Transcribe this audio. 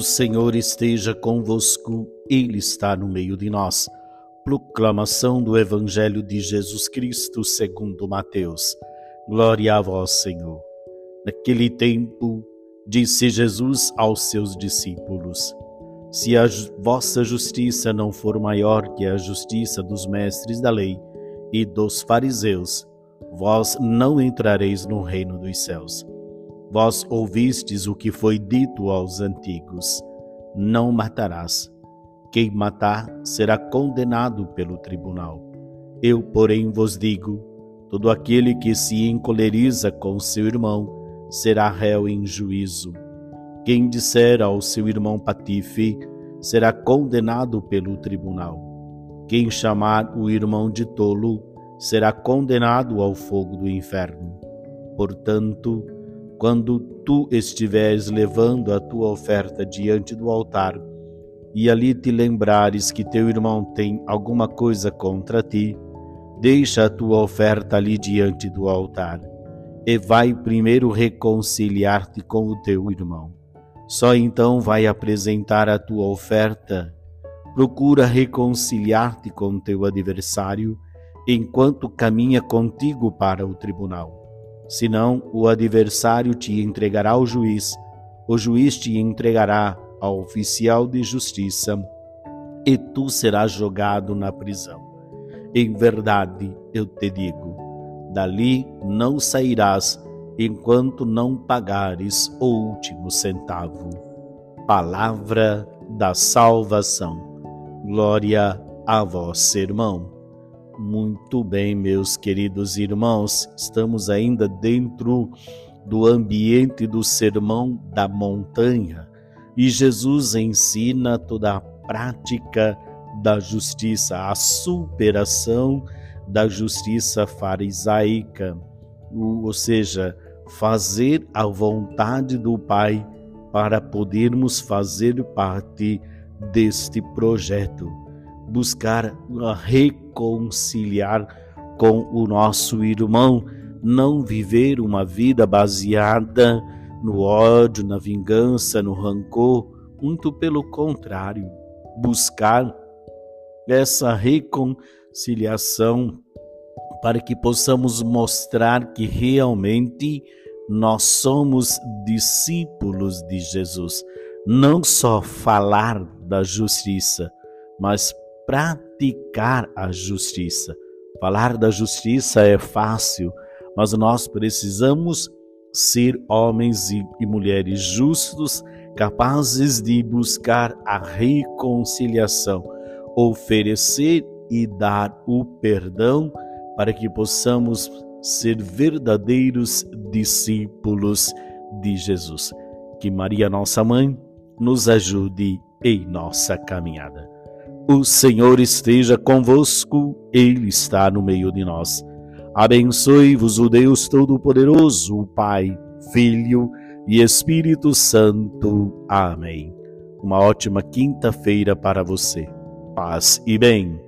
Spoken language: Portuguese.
O Senhor esteja convosco, Ele está no meio de nós. Proclamação do Evangelho de Jesus Cristo segundo Mateus. Glória a vós, Senhor. Naquele tempo, disse Jesus aos seus discípulos: Se a vossa justiça não for maior que a justiça dos mestres da lei e dos fariseus, vós não entrareis no reino dos céus. Vós ouvistes o que foi dito aos antigos: Não matarás. Quem matar será condenado pelo tribunal. Eu, porém, vos digo: todo aquele que se encoleriza com seu irmão será réu em juízo. Quem disser ao seu irmão patife será condenado pelo tribunal. Quem chamar o irmão de tolo será condenado ao fogo do inferno. Portanto, quando tu estiveres levando a tua oferta diante do altar, e ali te lembrares que teu irmão tem alguma coisa contra ti, deixa a tua oferta ali diante do altar, e vai primeiro reconciliar-te com o teu irmão. Só então vai apresentar a tua oferta. Procura reconciliar-te com teu adversário enquanto caminha contigo para o tribunal Senão, o adversário te entregará ao juiz, o juiz te entregará ao oficial de justiça, e tu serás jogado na prisão. Em verdade, eu te digo: dali não sairás enquanto não pagares o último centavo. Palavra da salvação. Glória a vós, irmão. Muito bem, meus queridos irmãos, estamos ainda dentro do ambiente do sermão da montanha. E Jesus ensina toda a prática da justiça, a superação da justiça farisaica, ou seja, fazer a vontade do Pai para podermos fazer parte deste projeto buscar reconciliar com o nosso irmão, não viver uma vida baseada no ódio, na vingança, no rancor, muito pelo contrário, buscar essa reconciliação para que possamos mostrar que realmente nós somos discípulos de Jesus. Não só falar da justiça, mas praticar a justiça. Falar da justiça é fácil, mas nós precisamos ser homens e mulheres justos, capazes de buscar a reconciliação, oferecer e dar o perdão para que possamos ser verdadeiros discípulos de Jesus. Que Maria, nossa mãe, nos ajude em nossa caminhada. O Senhor esteja convosco, Ele está no meio de nós. Abençoe-vos o Deus Todo-Poderoso, o Pai, Filho e Espírito Santo. Amém. Uma ótima quinta-feira para você. Paz e bem.